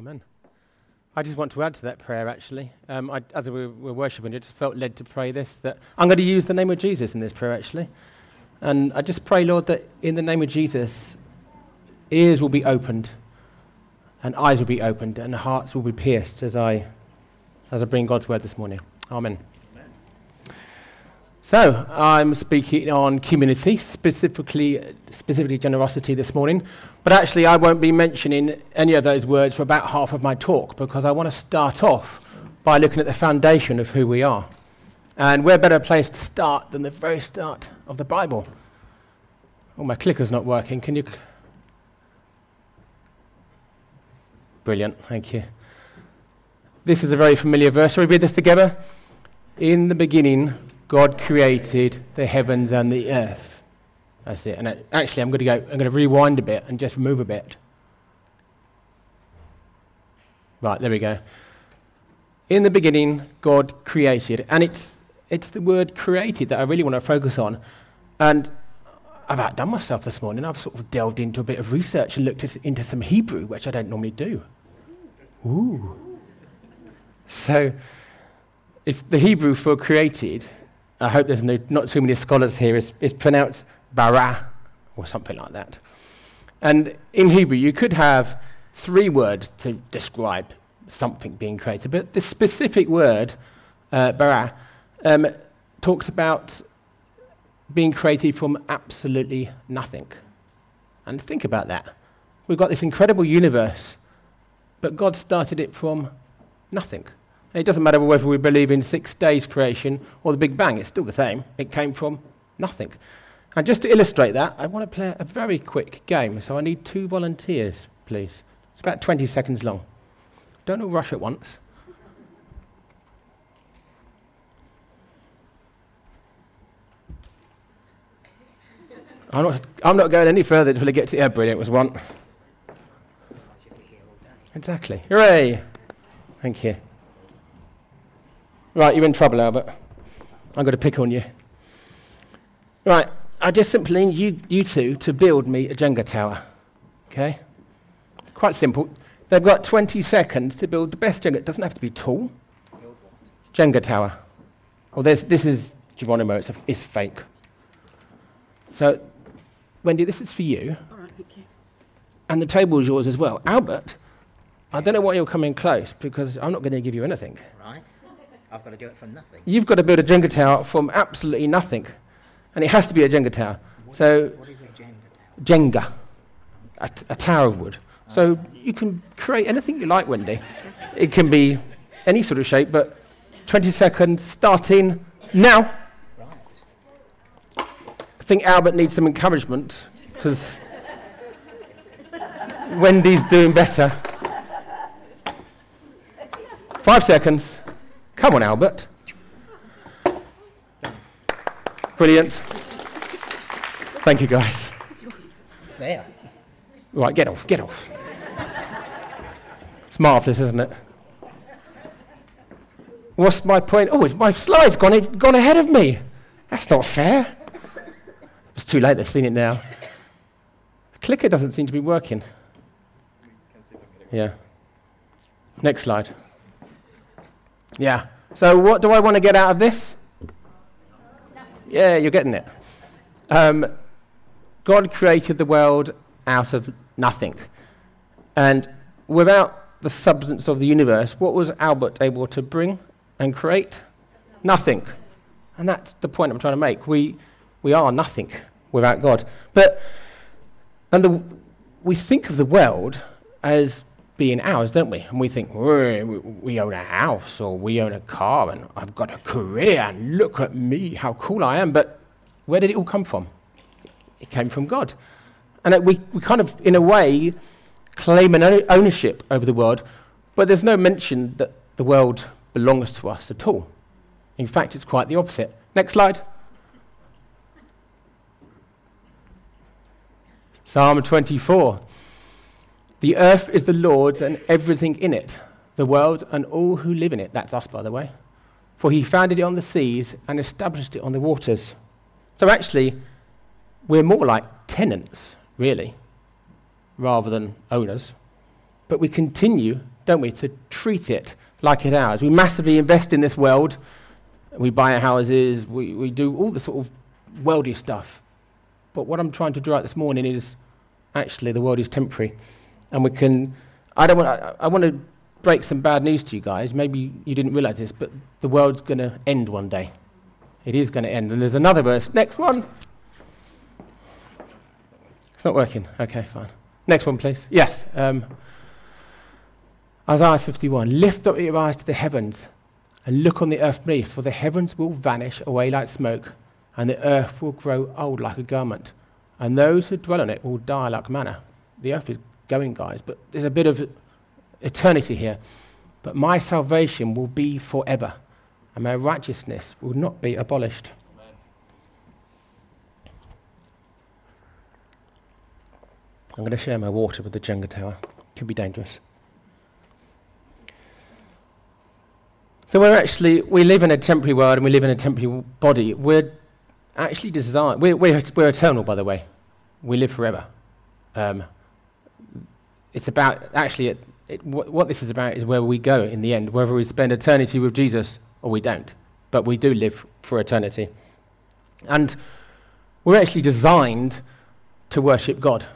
Amen. I just want to add to that prayer, actually. Um, I, as we were worshipping, I just felt led to pray this that I'm going to use the name of Jesus in this prayer, actually. And I just pray, Lord, that in the name of Jesus, ears will be opened, and eyes will be opened, and hearts will be pierced as I, as I bring God's word this morning. Amen. So, I'm speaking on community, specifically, specifically generosity this morning. But actually, I won't be mentioning any of those words for about half of my talk because I want to start off by looking at the foundation of who we are. And where better place to start than the very start of the Bible? Oh, my clicker's not working. Can you. Cl- Brilliant, thank you. This is a very familiar verse. Shall we read this together? In the beginning, God created the heavens and the earth. That's it. And actually, I'm going to go. I'm going to rewind a bit and just remove a bit. Right there we go. In the beginning, God created, and it's it's the word created that I really want to focus on. And I've outdone myself this morning. I've sort of delved into a bit of research and looked into some Hebrew, which I don't normally do. Ooh. So, if the Hebrew for created I hope there's no, not too many scholars here, is pronounced bara or something like that. And in Hebrew, you could have three words to describe something being created, but this specific word, uh, bara, um, talks about being created from absolutely nothing. And think about that. We've got this incredible universe, but God started it from nothing. It doesn't matter whether we believe in six days creation or the Big Bang, it's still the same. It came from nothing. And just to illustrate that, I want to play a very quick game. So I need two volunteers, please. It's about 20 seconds long. Don't all rush at once. I'm not, I'm not going any further until I get to. Yeah, brilliant, was one. Exactly. Hooray! Thank you. Right, you're in trouble, Albert. I'm going to pick on you. Right, I just simply need you, you two to build me a Jenga tower. Okay? Quite simple. They've got 20 seconds to build the best Jenga. It doesn't have to be tall. Jenga tower. Oh, well, this is Geronimo. It's, a, it's fake. So, Wendy, this is for you. All right, thank you. And the table is yours as well. Albert, I don't know why you're coming close because I'm not going to give you anything. Right. I've got to do it from nothing. You've got to build a Jenga tower from absolutely nothing. And it has to be a Jenga tower. What so, is, what is a Jenga tower? Jenga, a, t- a tower of wood. So you can create anything you like, Wendy. It can be any sort of shape, but 20 seconds starting now. Right. I think Albert needs some encouragement because Wendy's doing better. Five seconds. Come on, Albert. Brilliant. Thank you, guys. There. Right, get off, get off. It's marvellous, isn't it? What's my point? Oh, my slide's gone, gone ahead of me. That's not fair. It's too late, they've seen it now. The clicker doesn't seem to be working. Yeah. Next slide. Yeah. So, what do I want to get out of this? Yeah, you're getting it. Um, God created the world out of nothing. And without the substance of the universe, what was Albert able to bring and create? Nothing. And that's the point I'm trying to make. We, we are nothing without God. But, and the, we think of the world as being ours, don't we? And we think, we, own a house or we own a car and I've got a career and look at me, how cool I am. But where did it all come from? It came from God. And we, we kind of, in a way, claim an ownership over the world, but there's no mention that the world belongs to us at all. In fact, it's quite the opposite. Next slide. Psalm 24. The earth is the Lord's and everything in it, the world and all who live in it. That's us, by the way. For he founded it on the seas and established it on the waters. So actually, we're more like tenants, really, rather than owners. But we continue don't we, to treat it like it's ours. We massively invest in this world. We buy houses, we, we do all the sort of worldly stuff. But what I'm trying to draw out this morning is actually the world is temporary. And we can, I don't want, I, I want to break some bad news to you guys. Maybe you didn't realize this, but the world's going to end one day. It is going to end. And there's another verse. Next one. It's not working. Okay, fine. Next one, please. Yes. Um, Isaiah 51 Lift up your eyes to the heavens and look on the earth beneath, for the heavens will vanish away like smoke, and the earth will grow old like a garment, and those who dwell on it will die like manna. The earth is going, guys, but there's a bit of eternity here. But my salvation will be forever, and my righteousness will not be abolished. I'm going to share my water with the Jenga tower. Could be dangerous. So we're actually we live in a temporary world and we live in a temporary body. We're actually designed. We're, we're, we're eternal, by the way. We live forever. Um, it's about actually it, it, what, what this is about is where we go in the end, whether we spend eternity with Jesus or we don't. But we do live for eternity, and we're actually designed to worship God.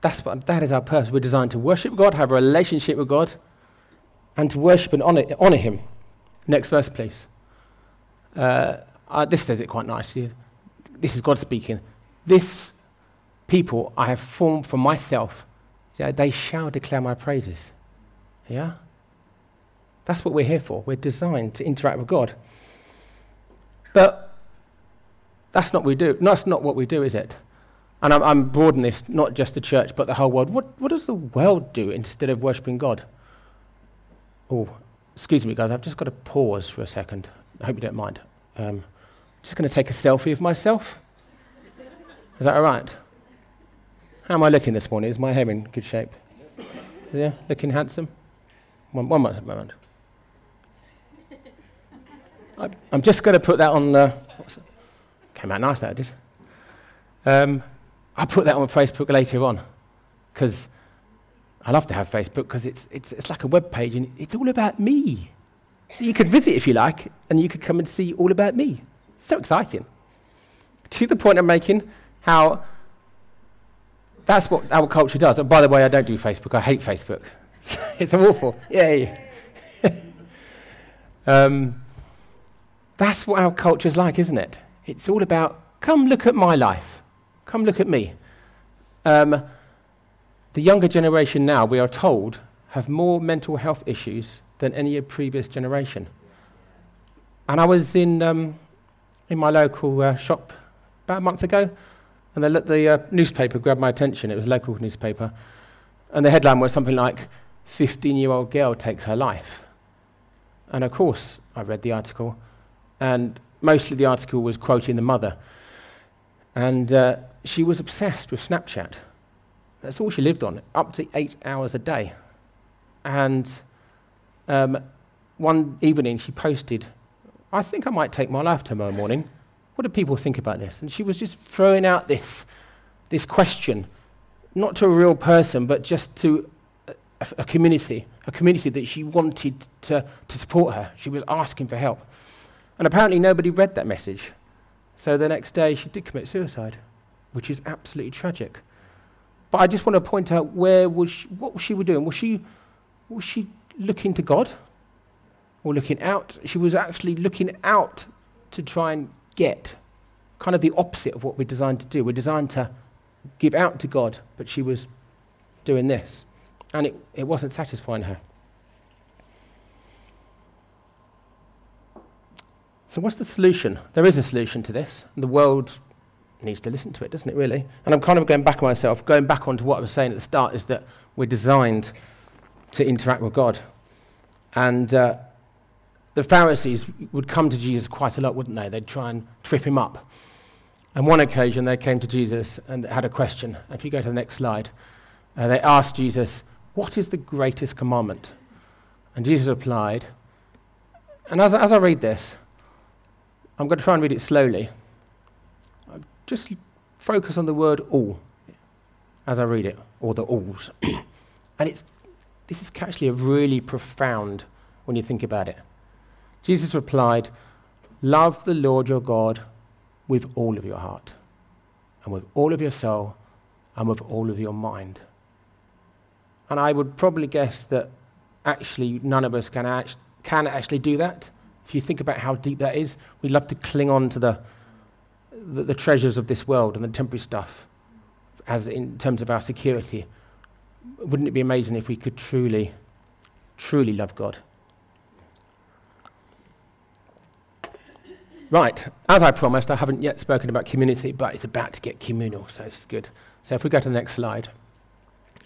That's what, that is our purpose. We're designed to worship God, have a relationship with God, and to worship and honor, honor Him. Next verse, please. Uh, uh, this says it quite nicely. This is God speaking. This people I have formed for myself, they shall declare my praises. Yeah? That's what we're here for. We're designed to interact with God. But that's not, we do. that's not what we do, is it? And I'm, I'm broadening this, not just the church, but the whole world. What, what does the world do instead of worshipping God? Oh, excuse me, guys, I've just got to pause for a second. I hope you don't mind. Um, just going to take a selfie of myself. Is that all right? How am I looking this morning? Is my hair in good shape? Yeah, looking handsome? One, one moment. I, am just going to put that on. Uh, came out nice, that did. Um, I'll put that on Facebook later on because I love to have Facebook because it's, it's, it's like a web page and it's all about me. So you could visit if you like and you could come and see all about me. So exciting. To the point I'm making, how that's what our culture does. And by the way, I don't do Facebook. I hate Facebook. it's awful. Yay. um, that's what our culture's like, isn't it? It's all about, come look at my life. Come look at me. Um, the younger generation now, we are told, have more mental health issues than any previous generation. And I was in, um, in my local uh, shop about a month ago, and the, the uh, newspaper grabbed my attention. It was a local newspaper. And the headline was something like 15 year old girl takes her life. And of course, I read the article, and mostly the article was quoting the mother. And uh, she was obsessed with Snapchat. That's all she lived on, up to eight hours a day. And um, one evening she posted, I think I might take my life tomorrow morning. What do people think about this? And she was just throwing out this, this question, not to a real person, but just to a, a community, a community that she wanted to, to support her. She was asking for help. And apparently nobody read that message. So the next day she did commit suicide, which is absolutely tragic. But I just want to point out where was she, what was she doing? Was she, was she looking to God or looking out? She was actually looking out to try and get kind of the opposite of what we're designed to do. We're designed to give out to God, but she was doing this. And it, it wasn't satisfying her. So, what's the solution? There is a solution to this. The world needs to listen to it, doesn't it, really? And I'm kind of going back on myself, going back onto what I was saying at the start, is that we're designed to interact with God. And uh, the Pharisees would come to Jesus quite a lot, wouldn't they? They'd try and trip him up. On one occasion, they came to Jesus and had a question. If you go to the next slide, uh, they asked Jesus, What is the greatest commandment? And Jesus replied, and as, as I read this, I'm going to try and read it slowly just focus on the word all as I read it, or the alls. and it's, this is actually a really profound when you think about it. Jesus replied, Love the Lord your God with all of your heart, and with all of your soul, and with all of your mind. And I would probably guess that actually none of us can, act- can actually do that. If you think about how deep that is, we love to cling on to the, the, the treasures of this world and the temporary stuff as in terms of our security. Wouldn't it be amazing if we could truly, truly love God? Right, as I promised, I haven't yet spoken about community, but it's about to get communal, so it's good. So if we go to the next slide.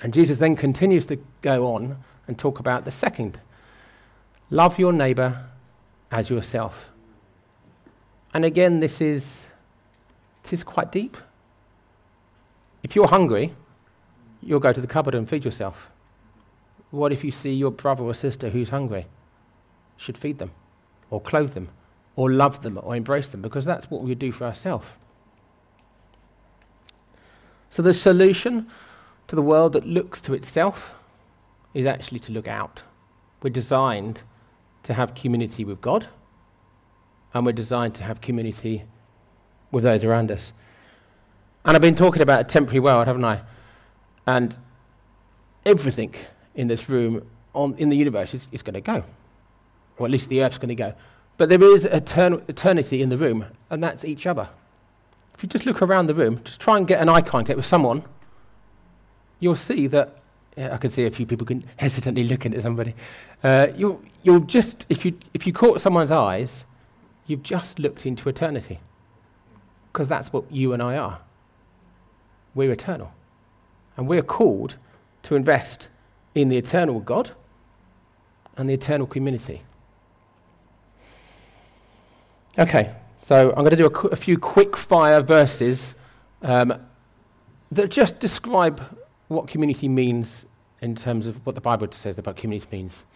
And Jesus then continues to go on and talk about the second love your neighbor as yourself. And again, this is, this is quite deep. If you're hungry, you'll go to the cupboard and feed yourself. What if you see your brother or sister who's hungry? Should feed them, or clothe them, or love them, or embrace them, because that's what we do for ourselves. So the solution to the world that looks to itself is actually to look out. We're designed to have community with God, and we're designed to have community with those around us. And I've been talking about a temporary world, haven't I? And everything in this room on, in the universe is, is going to go. Or at least the earth's going to go. But there is etern- eternity in the room, and that's each other. If you just look around the room, just try and get an eye contact with someone, you'll see that. Yeah, I can see a few people can hesitantly looking at somebody. Uh, you'll, you'll just, if you, if you caught someone's eyes, you've just looked into eternity. Because that's what you and I are. We're eternal. And we're called to invest in the eternal God and the eternal community. Okay, so I'm going to do a, qu- a few quick fire verses um, that just describe what community means in terms of what the Bible says about community means.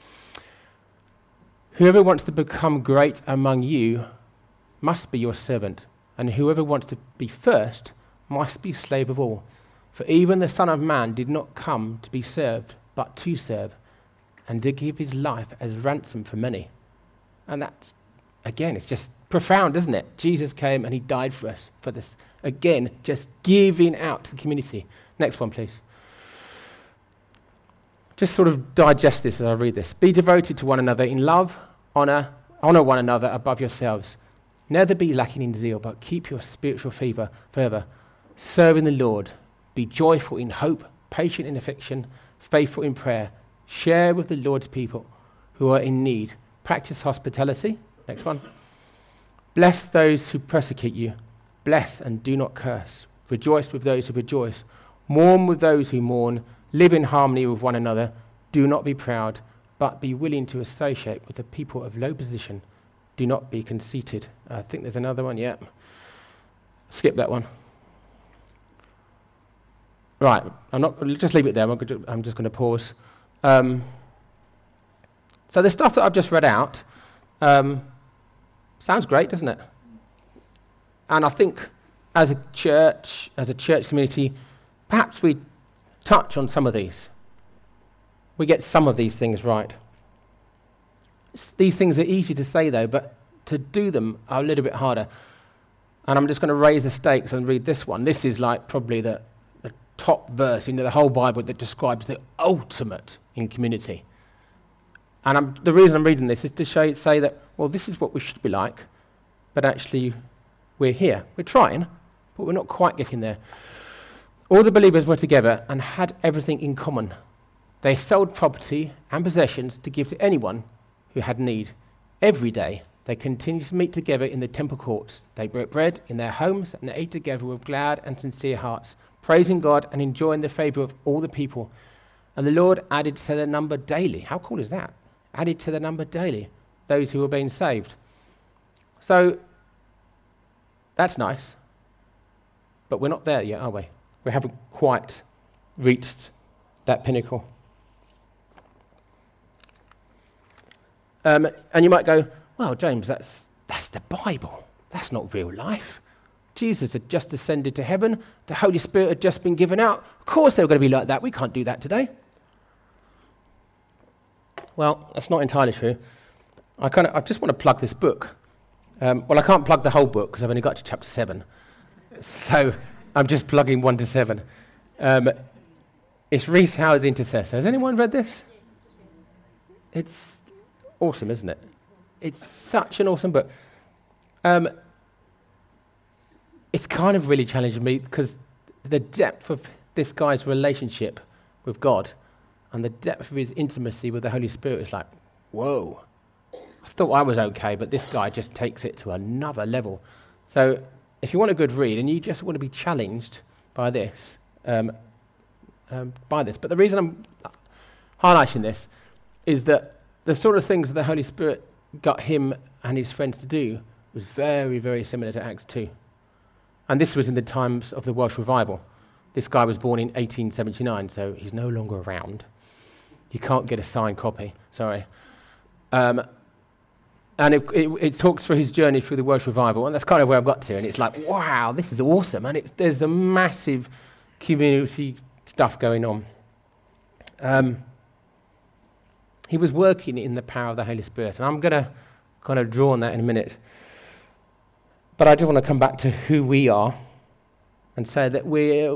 Whoever wants to become great among you must be your servant, and whoever wants to be first must be slave of all. For even the Son of Man did not come to be served, but to serve, and to give his life as ransom for many. And that's, again, it's just profound, isn't it? Jesus came and he died for us, for this. Again, just giving out to the community. Next one, please. Just sort of digest this as I read this. Be devoted to one another in love, honor, honor one another above yourselves. Never be lacking in zeal, but keep your spiritual fervor, Serve in the Lord. Be joyful in hope, patient in affliction, faithful in prayer. Share with the Lord's people who are in need. Practice hospitality. Next one. Bless those who persecute you. Bless and do not curse. Rejoice with those who rejoice. Mourn with those who mourn. Live in harmony with one another. Do not be proud, but be willing to associate with the people of low position. Do not be conceited. I think there's another one. Yeah. Skip that one. Right, I'm not, just leave it there. I'm, just going to pause. Um, so the stuff that I've just read out um, sounds great, doesn't it? And I think as a church, as a church community, perhaps we touch on some of these. We get some of these things right. These things are easy to say, though, but to do them are a little bit harder. And I'm just going to raise the stakes and read this one. This is like probably the top verse in the whole Bible that describes the ultimate in community. And I'm, the reason I'm reading this is to show, say that, well, this is what we should be like, but actually we're here. We're trying, but we're not quite getting there. All the believers were together and had everything in common. They sold property and possessions to give to anyone who had need. Every day, they continued to meet together in the temple courts. They broke bread in their homes and ate together with glad and sincere hearts praising God and enjoying the favor of all the people. And the Lord added to their number daily. How cool is that? Added to their number daily those who were being saved. So that's nice. But we're not there yet, are we? We haven't quite reached that pinnacle. Um, and you might go, well, James, that's, that's the Bible. That's not real life. Jesus had just ascended to heaven, the Holy Spirit had just been given out. Of course, they were going to be like that. We can't do that today. Well, that's not entirely true. I, kind of, I just want to plug this book. Um, well, I can't plug the whole book because I've only got to chapter 7. So I'm just plugging 1 to 7. Um, it's Rees Howells Intercessor. Has anyone read this? It's awesome, isn't it? It's such an awesome book. Um, it's kind of really challenging me because the depth of this guy's relationship with God and the depth of his intimacy with the Holy Spirit is like, whoa. I thought I was okay, but this guy just takes it to another level. So, if you want a good read and you just want to be challenged by this, um, um, by this. But the reason I'm highlighting this is that the sort of things that the Holy Spirit got him and his friends to do was very, very similar to Acts 2. And this was in the times of the Welsh revival. This guy was born in 1879, so he's no longer around. You can't get a signed copy, sorry. Um, and it, it, it, talks through his journey through the Welsh revival, and that's kind of where I've got to. And it's like, wow, this is awesome. And there's a massive community stuff going on. Um, he was working in the power of the Holy Spirit, and I'm going to kind of draw on that in a minute. But I just want to come back to who we are and say that we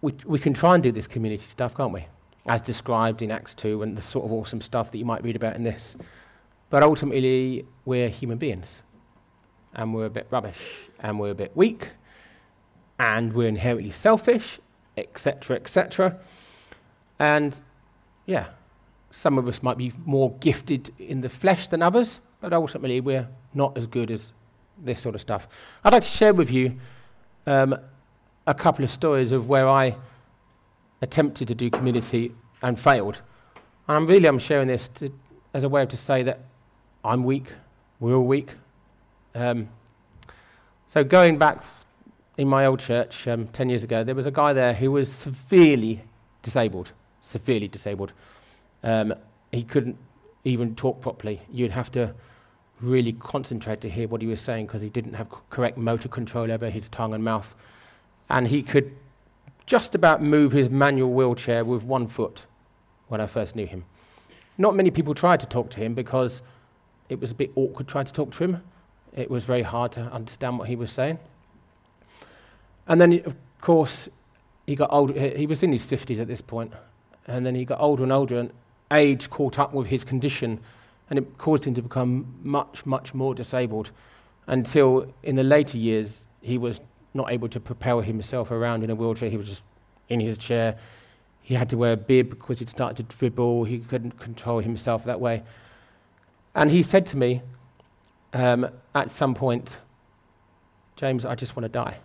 we, we can try and do this community stuff, can't we? As described in Acts 2 and the sort of awesome stuff that you might read about in this. But ultimately, we're human beings. And we're a bit rubbish. And we're a bit weak. And we're inherently selfish, etc., etc. And yeah, some of us might be more gifted in the flesh than others, but ultimately, we're not as good as this sort of stuff. I'd like to share with you um, a couple of stories of where I attempted to do community and failed. And I'm really I'm sharing this to, as a way to say that I'm weak, we're all weak. Um, so going back in my old church um, 10 years ago, there was a guy there who was severely disabled, severely disabled. Um, he couldn't even talk properly. You'd have to really concentrate to hear what he was saying because he didn't have correct motor control over his tongue and mouth. And he could just about move his manual wheelchair with one foot when I first knew him. Not many people tried to talk to him because it was a bit awkward trying to talk to him. It was very hard to understand what he was saying. And then, of course, he got older. He was in his 50s at this point. And then he got older and older, and age caught up with his condition and it caused him to become much, much more disabled until in the later years he was not able to propel himself around in a wheelchair. He was just in his chair. He had to wear a bib because he'd started to dribble. He couldn't control himself that way. And he said to me um, at some point, James, I just want to die.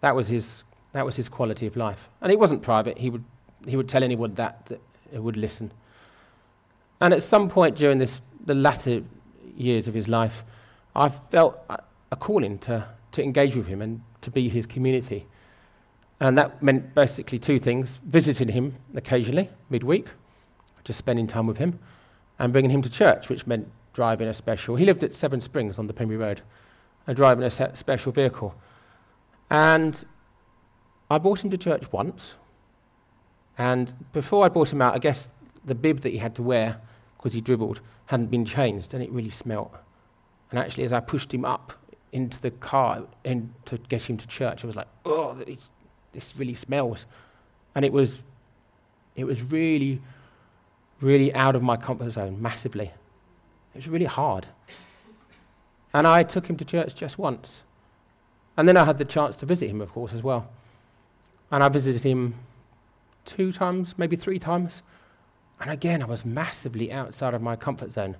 That was his, that was his quality of life. And it wasn't private. He would, he would tell anyone that, that would listen. And at some point during this, the latter years of his life, I felt a calling to, to engage with him and to be his community. And that meant basically two things visiting him occasionally, midweek, just spending time with him, and bringing him to church, which meant driving a special. He lived at Seven Springs on the Pembury Road, and driving a special vehicle. And I brought him to church once, and before I brought him out, I guess the bib that he had to wear because he dribbled, hadn't been changed, and it really smelt. And actually, as I pushed him up into the car in, to get him to church, I was like, oh, this really smells. And it was, it was really, really out of my comfort zone, massively. It was really hard. And I took him to church just once. And then I had the chance to visit him, of course, as well. And I visited him two times, maybe three times. And again, I was massively outside of my comfort zone.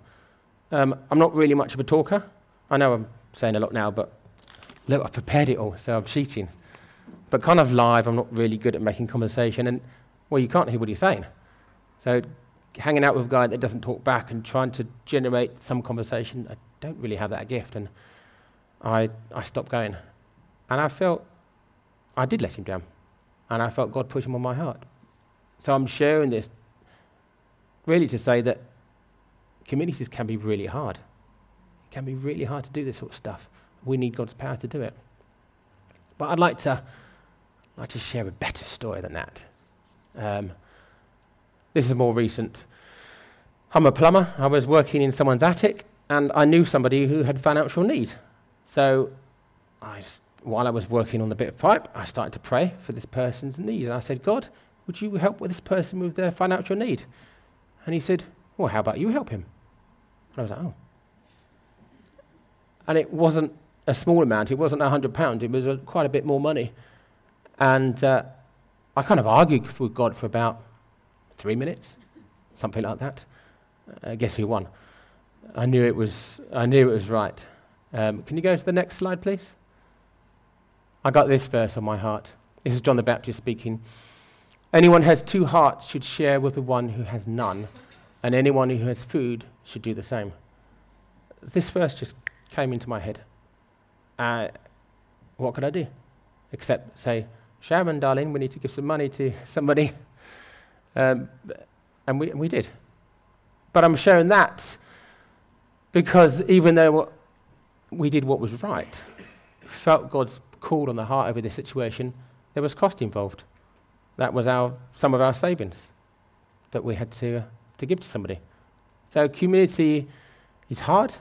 Um, I'm not really much of a talker. I know I'm saying a lot now, but look, I've prepared it all, so I'm cheating. But kind of live, I'm not really good at making conversation, and well, you can't hear what he's saying. So hanging out with a guy that doesn't talk back and trying to generate some conversation, I don't really have that gift, and I, I stopped going. And I felt I did let him down, and I felt God put him on my heart. So I'm sharing this really to say that communities can be really hard. It can be really hard to do this sort of stuff. We need God's power to do it. But I'd like to, like to share a better story than that. Um, this is more recent. I'm a plumber. I was working in someone's attic, and I knew somebody who had financial need. So, I, while I was working on the bit of pipe, I started to pray for this person's needs. And I said, God, would you help with this person with their financial need? And he said, Well, how about you help him? And I was like, Oh. And it wasn't a small amount, it wasn't £100, it was a, quite a bit more money. And uh, I kind of argued with God for about three minutes, something like that. Uh, guess who won? I knew it was, I knew it was right. Um, can you go to the next slide, please? I got this verse on my heart. This is John the Baptist speaking. Anyone who has two hearts should share with the one who has none, and anyone who has food should do the same. This verse just came into my head. Uh, what could I do? Except say, Sharon, darling, we need to give some money to somebody. Um, and, we, and we did. But I'm sharing that because even though we did what was right, felt God's call on the heart over this situation, there was cost involved. That was our, some of our savings that we had to, to give to somebody. So community is hard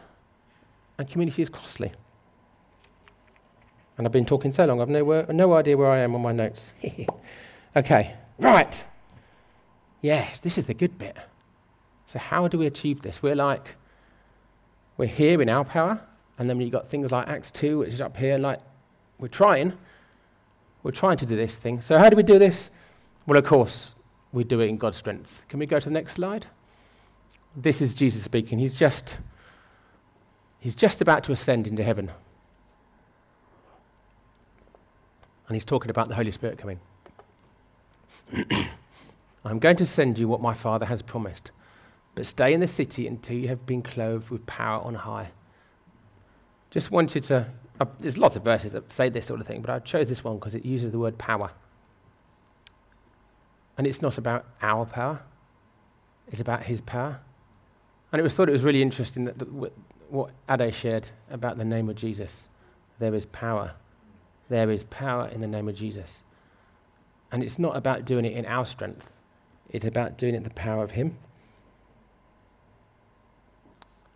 and community is costly. And I've been talking so long, I've no, no idea where I am on my notes. okay, right. Yes, this is the good bit. So, how do we achieve this? We're like, we're here in our power, and then you've got things like Acts 2, which is up here, like, we're trying. We're trying to do this thing. So, how do we do this? Well, of course, we do it in God's strength. Can we go to the next slide? This is Jesus speaking. He's just, he's just about to ascend into heaven. And he's talking about the Holy Spirit coming. I'm going to send you what my Father has promised, but stay in the city until you have been clothed with power on high. Just wanted to, uh, there's lots of verses that say this sort of thing, but I chose this one because it uses the word power. And it's not about our power, it's about his power. And it was thought it was really interesting that the, what Ade shared about the name of Jesus. There is power. There is power in the name of Jesus. And it's not about doing it in our strength, it's about doing it the power of Him.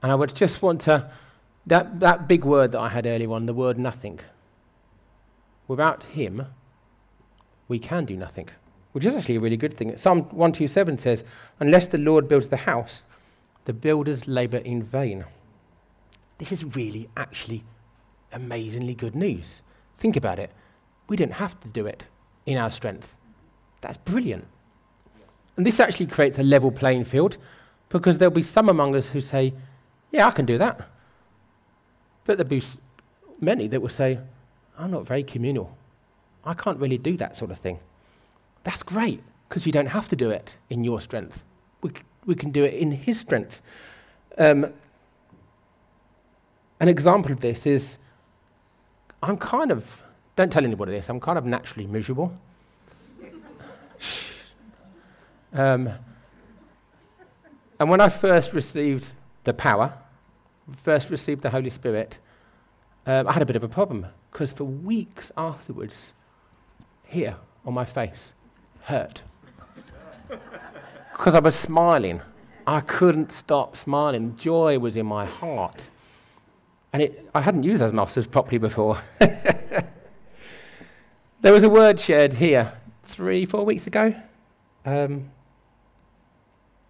And I would just want to, that, that big word that I had earlier on, the word nothing. Without Him, we can do nothing which is actually a really good thing. Psalm 127 says, Unless the Lord builds the house, the builders labor in vain. This is really, actually, amazingly good news. Think about it. We didn't have to do it in our strength. That's brilliant. And this actually creates a level playing field because there'll be some among us who say, Yeah, I can do that. But there'll be many that will say, I'm not very communal. I can't really do that sort of thing. That's great because you don't have to do it in your strength. We, c- we can do it in His strength. Um, an example of this is I'm kind of, don't tell anybody this, I'm kind of naturally miserable. Um, and when I first received the power, first received the Holy Spirit, um, I had a bit of a problem because for weeks afterwards, here on my face, hurt. Because I was smiling. I couldn't stop smiling. Joy was in my heart. And it, I hadn't used those muscles properly before. there was a word shared here three, four weeks ago. Um,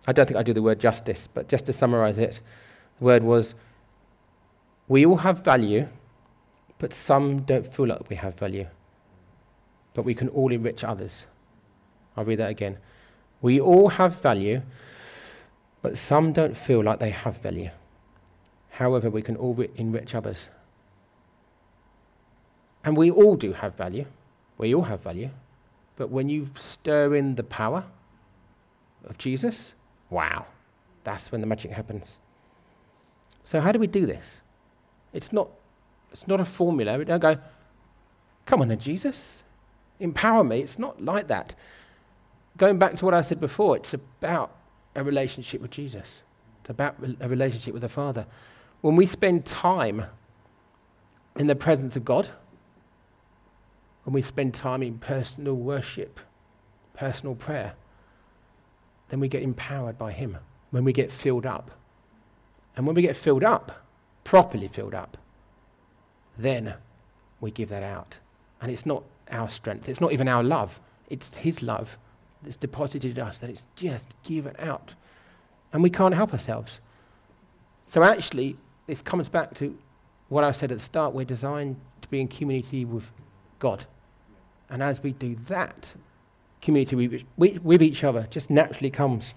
I don't think I do the word justice, but just to summarize it, the word was we all have value, but some don't feel like we have value. But we can all enrich others. I'll read that again. We all have value, but some don't feel like they have value. However, we can all enrich others. And we all do have value. We all have value. But when you stir in the power of Jesus, wow, that's when the magic happens. So, how do we do this? It's not, it's not a formula. We don't go, come on then, Jesus, empower me. It's not like that going back to what I said before, it's about a relationship with Jesus. It's about a relationship with the Father. When we spend time in the presence of God, when we spend time in personal worship, personal prayer, then we get empowered by Him. when we get filled up. And when we get filled up, properly filled up, then we give that out. And it's not our strength, it's not even our love, it's His love that's deposited in us, that it's just given out. And we can't help ourselves. So actually, this comes back to what I said at the start we're designed to be in community with God. And as we do that, community with, each other just naturally comes.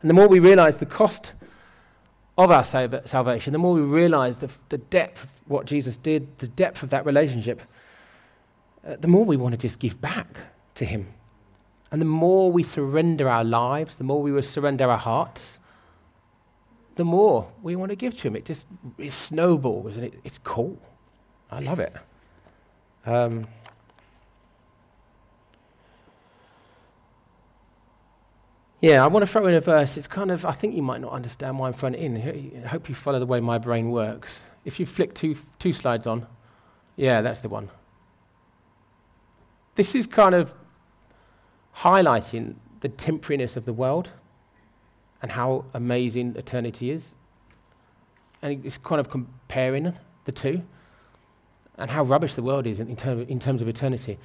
And the more we realize the cost of our salvation, the more we realize the, the depth of what Jesus did, the depth of that relationship, uh, the more we want to just give back to Him. And the more we surrender our lives, the more we surrender our hearts, the more we want to give to Him. It just it snowballs and it, it's cool. I love it. Um, Yeah, I want to throw in a verse. It's kind of, I think you might not understand why I'm throwing it in. I hope you follow the way my brain works. If you flick two, two slides on, yeah, that's the one. This is kind of highlighting the temporariness of the world and how amazing eternity is. And it's kind of comparing the two and how rubbish the world is in, term, in terms of eternity.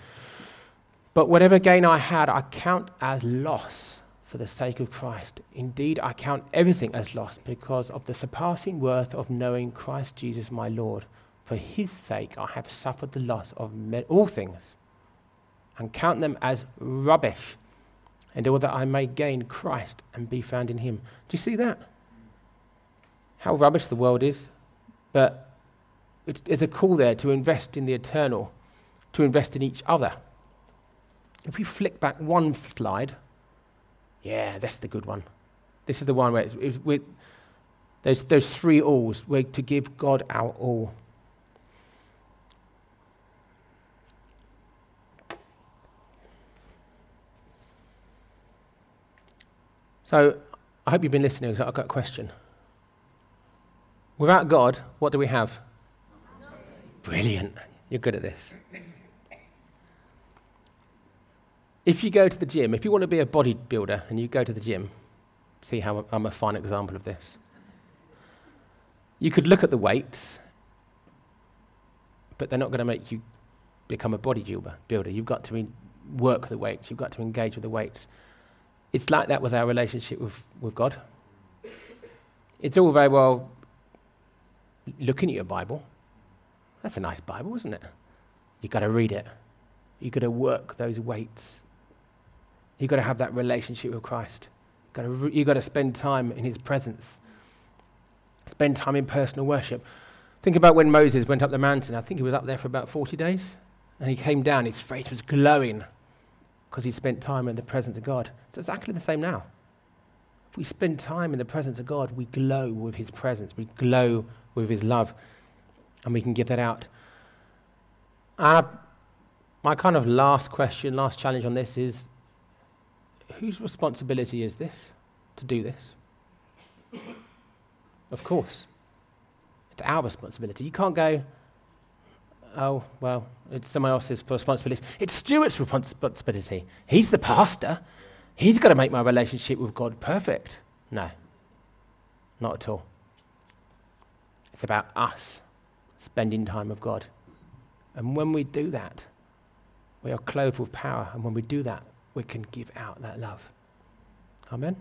But whatever gain I had, I count as loss for the sake of Christ. Indeed, I count everything as lost because of the surpassing worth of knowing Christ Jesus my Lord. For his sake, I have suffered the loss of all things and count them as rubbish in order that I may gain Christ and be found in him. Do you see that? How rubbish the world is, but it's, it's a call there to invest in the eternal, to invest in each other. If we flick back one slide, yeah, that's the good one. This is the one where it's, it's, there's, there's three alls. We're to give God our all. So I hope you've been listening because I've got a question. Without God, what do we have? Brilliant. You're good at this. If you go to the gym, if you want to be a bodybuilder and you go to the gym, see how I'm a fine example of this. You could look at the weights, but they're not going to make you become a bodybuilder. You've got to work the weights, you've got to engage with the weights. It's like that with our relationship with, with God. It's all very well looking at your Bible. That's a nice Bible, isn't it? You've got to read it. You've got to work those weights. You've got to have that relationship with Christ. You've got, to, you've got to spend time in His presence, spend time in personal worship. Think about when Moses went up the mountain. I think he was up there for about 40 days. And he came down, his face was glowing because he spent time in the presence of God. It's exactly the same now. If we spend time in the presence of God, we glow with his presence, we glow with his love, and we can give that out. And my kind of last question, last challenge on this is whose responsibility is this to do this? of course. It's our responsibility. You can't go, oh, well, it's someone else's responsibility. It's Stuart's responsibility. He's the pastor. He's got to make my relationship with God perfect. No, not at all. It's about us spending time with God. And when we do that, we are clothed with power. And when we do that, we can give out that love. Amen.